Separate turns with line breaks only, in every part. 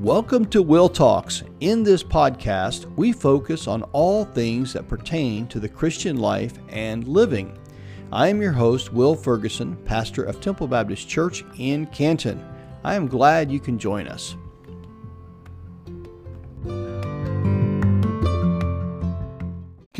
Welcome to Will Talks. In this podcast, we focus on all things that pertain to the Christian life and living. I am your host, Will Ferguson, pastor of Temple Baptist Church in Canton. I am glad you can join us.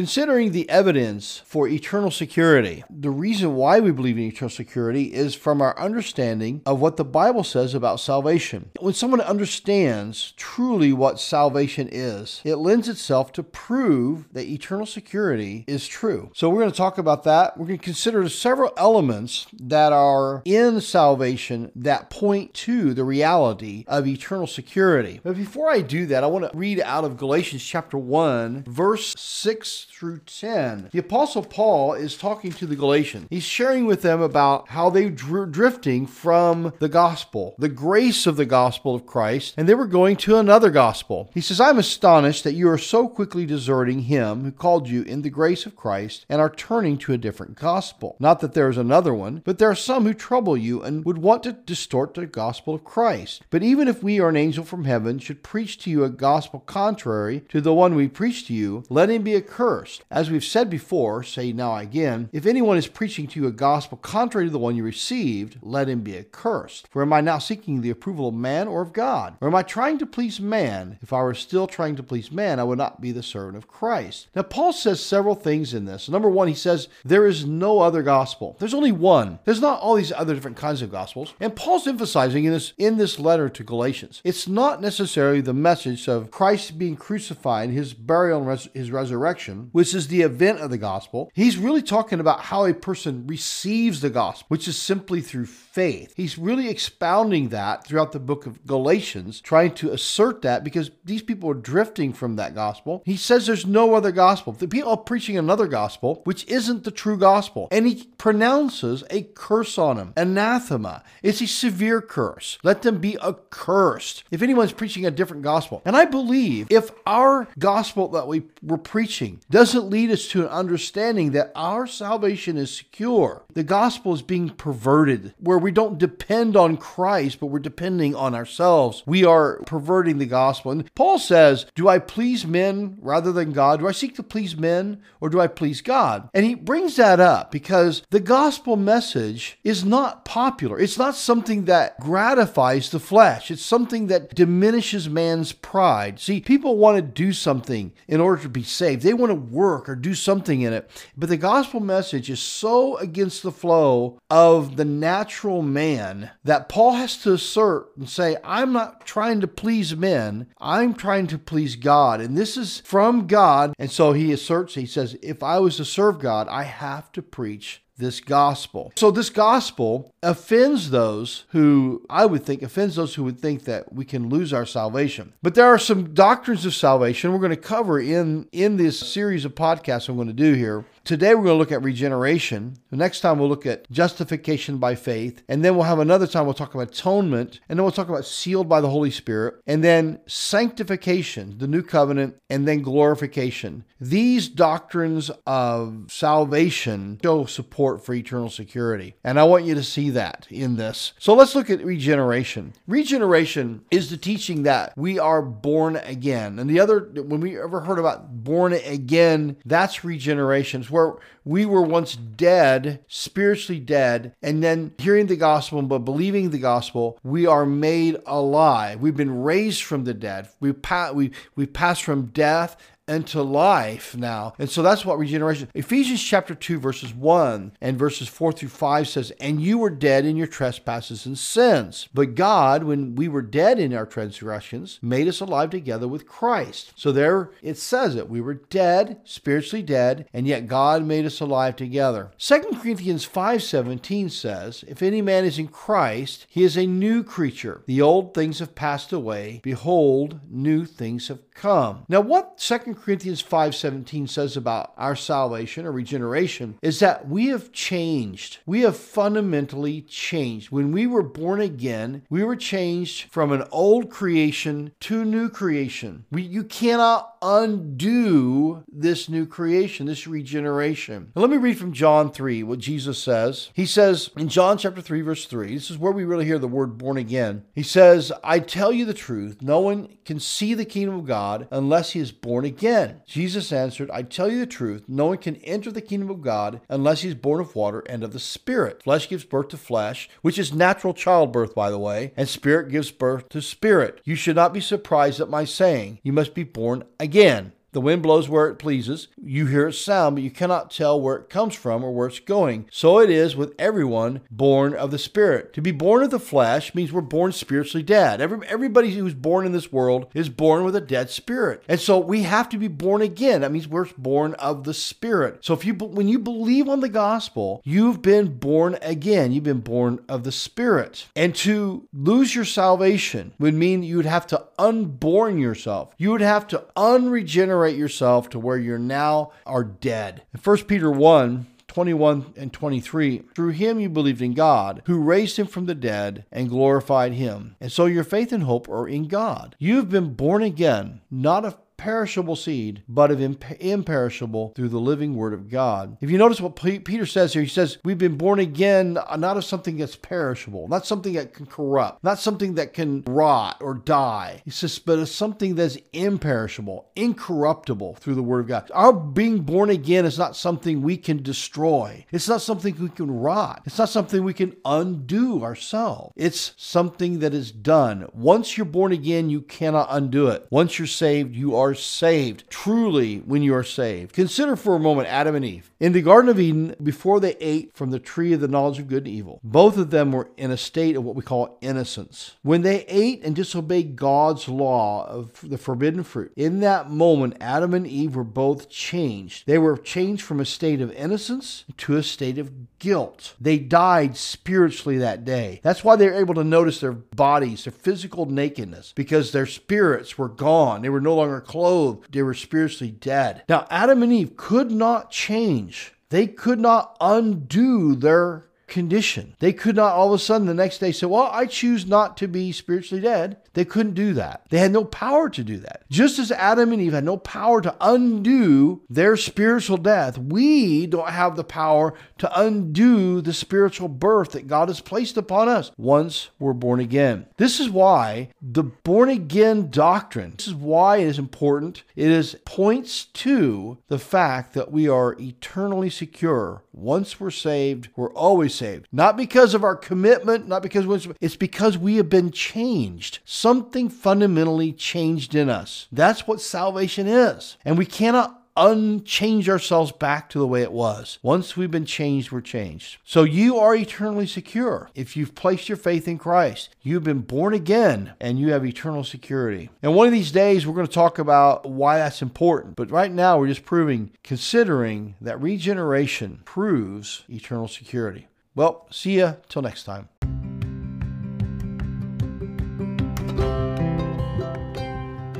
Considering the evidence for eternal security, the reason why we believe in eternal security is from our understanding of what the Bible says about salvation. When someone understands truly what salvation is, it lends itself to prove that eternal security is true. So we're going to talk about that. We're going to consider several elements that are in salvation that point to the reality of eternal security. But before I do that, I want to read out of Galatians chapter 1, verse 6 through 10. The Apostle Paul is talking to the Galatians. He's sharing with them about how they were drifting from the gospel, the grace of the gospel of Christ, and they were going to another gospel. He says, I'm astonished that you are so quickly deserting him who called you in the grace of Christ and are turning to a different gospel. Not that there is another one, but there are some who trouble you and would want to distort the gospel of Christ. But even if we or an angel from heaven should preach to you a gospel contrary to the one we preach to you, let him be accursed first. As we've said before, say now again, if anyone is preaching to you a gospel contrary to the one you received, let him be accursed. For am I now seeking the approval of man or of God? Or am I trying to please man? If I were still trying to please man, I would not be the servant of Christ. Now, Paul says several things in this. Number one, he says, there is no other gospel. There's only one. There's not all these other different kinds of gospels. And Paul's emphasizing in this in this letter to Galatians, it's not necessarily the message of Christ being crucified, his burial and res- his resurrection, which is the event of the gospel. He's really talking about how a person receives the gospel, which is simply through faith. He's really expounding that throughout the book of Galatians, trying to assert that because these people are drifting from that gospel. He says there's no other gospel. The people are preaching another gospel, which isn't the true gospel. And he pronounces a curse on them, anathema. It's a severe curse. Let them be accursed. If anyone's preaching a different gospel. And I believe if our gospel that we were preaching doesn't lead us to an understanding that our salvation is secure, the gospel is being perverted, where we don't depend on Christ, but we're depending on ourselves. We are perverting the gospel. And Paul says, Do I please men rather than God? Do I seek to please men or do I please God? And he brings that up because the gospel message is not popular. It's not something that gratifies the flesh, it's something that diminishes man's pride. See, people want to do something in order to be saved, they want to work or do something in it. But the gospel message is so against the flow of the natural man that Paul has to assert and say, I'm not trying to please men, I'm trying to please God. And this is from God. And so he asserts, he says, if I was to serve God, I have to preach this gospel. So this gospel offends those who I would think offends those who would think that we can lose our salvation. But there are some doctrines of salvation we're going to cover in in this series of podcasts I'm going to do here. Today we're going to look at regeneration. The next time we'll look at justification by faith, and then we'll have another time we'll talk about atonement, and then we'll talk about sealed by the Holy Spirit, and then sanctification, the new covenant, and then glorification. These doctrines of salvation show support for eternal security. And I want you to see that in this. So let's look at regeneration. Regeneration is the teaching that we are born again. And the other when we ever heard about born again, that's regeneration where we were once dead, spiritually dead, and then hearing the gospel but believing the gospel, we are made alive. We've been raised from the dead. We pa- we we passed from death into life now. And so that's what regeneration. Ephesians chapter 2 verses 1 and verses 4 through 5 says, "And you were dead in your trespasses and sins, but God, when we were dead in our transgressions, made us alive together with Christ." So there it says it. We were dead, spiritually dead, and yet God made us alive together. 2 Corinthians 5:17 says, "If any man is in Christ, he is a new creature. The old things have passed away; behold, new things have come." Now what 2 Corinthians 5:17 says about our salvation or regeneration is that we have changed. We have fundamentally changed. When we were born again, we were changed from an old creation to new creation. We, you cannot undo this new creation, this regeneration. Now, let me read from John 3 what Jesus says. He says in John chapter 3 verse 3, this is where we really hear the word born again. He says, "I tell you the truth, no one can see the kingdom of God unless he is born again." Jesus answered, "I tell you the truth, no one can enter the kingdom of God unless he is born of water and of the Spirit. Flesh gives birth to flesh, which is natural childbirth, by the way, and spirit gives birth to spirit. You should not be surprised at my saying, you must be born again. The wind blows where it pleases. You hear its sound, but you cannot tell where it comes from or where it's going. So it is with everyone born of the Spirit. To be born of the flesh means we're born spiritually dead. Every, everybody who's born in this world is born with a dead spirit. And so we have to be born again. That means we're born of the Spirit. So if you when you believe on the gospel, you've been born again. You've been born of the Spirit. And to lose your salvation would mean you would have to unborn yourself. You would have to unregenerate regenerate yourself to where you're now are dead. In 1 Peter 1, 21 and 23. Through him you believed in God, who raised him from the dead and glorified him. And so your faith and hope are in God. You've been born again, not of perishable seed, but of imp- imperishable through the living word of God. If you notice what P- Peter says here, he says, We've been born again uh, not of something that's perishable, not something that can corrupt, not something that can rot or die. He says, but it's something that's imperishable, incorruptible through the word of God. Our being born again is not something we can destroy, it's not something we can rot, it's not something we can undo ourselves. It's something that is done. Once you're born again, you cannot undo it. Once you're saved, you are are saved, truly, when you are saved. Consider for a moment Adam and Eve. In the Garden of Eden, before they ate from the tree of the knowledge of good and evil, both of them were in a state of what we call innocence. When they ate and disobeyed God's law of the forbidden fruit, in that moment, Adam and Eve were both changed. They were changed from a state of innocence to a state of guilt. They died spiritually that day. That's why they were able to notice their bodies, their physical nakedness, because their spirits were gone. They were no longer clothed clothed, they were spiritually dead. Now, Adam and Eve could not change, they could not undo their condition. They could not all of a sudden the next day say, Well, I choose not to be spiritually dead. They couldn't do that. They had no power to do that. Just as Adam and Eve had no power to undo their spiritual death, we don't have the power to undo the spiritual birth that God has placed upon us once we're born again. This is why the born again doctrine, this is why it is important. It is points to the fact that we are eternally secure. Once we're saved, we're always saved. Not because of our commitment, not because it's because we have been changed something fundamentally changed in us. That's what salvation is. And we cannot unchange ourselves back to the way it was. Once we've been changed, we're changed. So you are eternally secure. If you've placed your faith in Christ, you've been born again and you have eternal security. And one of these days, we're going to talk about why that's important. But right now, we're just proving, considering that regeneration proves eternal security. Well, see ya till next time.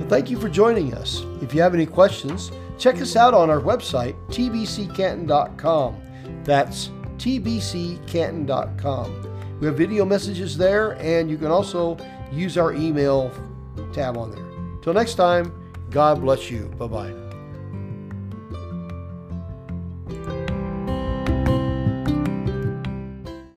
Thank you for joining us. If you have any questions, check us out on our website, tbccanton.com. That's tbccanton.com. We have video messages there, and you can also use our email tab on there. Till next time, God bless you. Bye bye.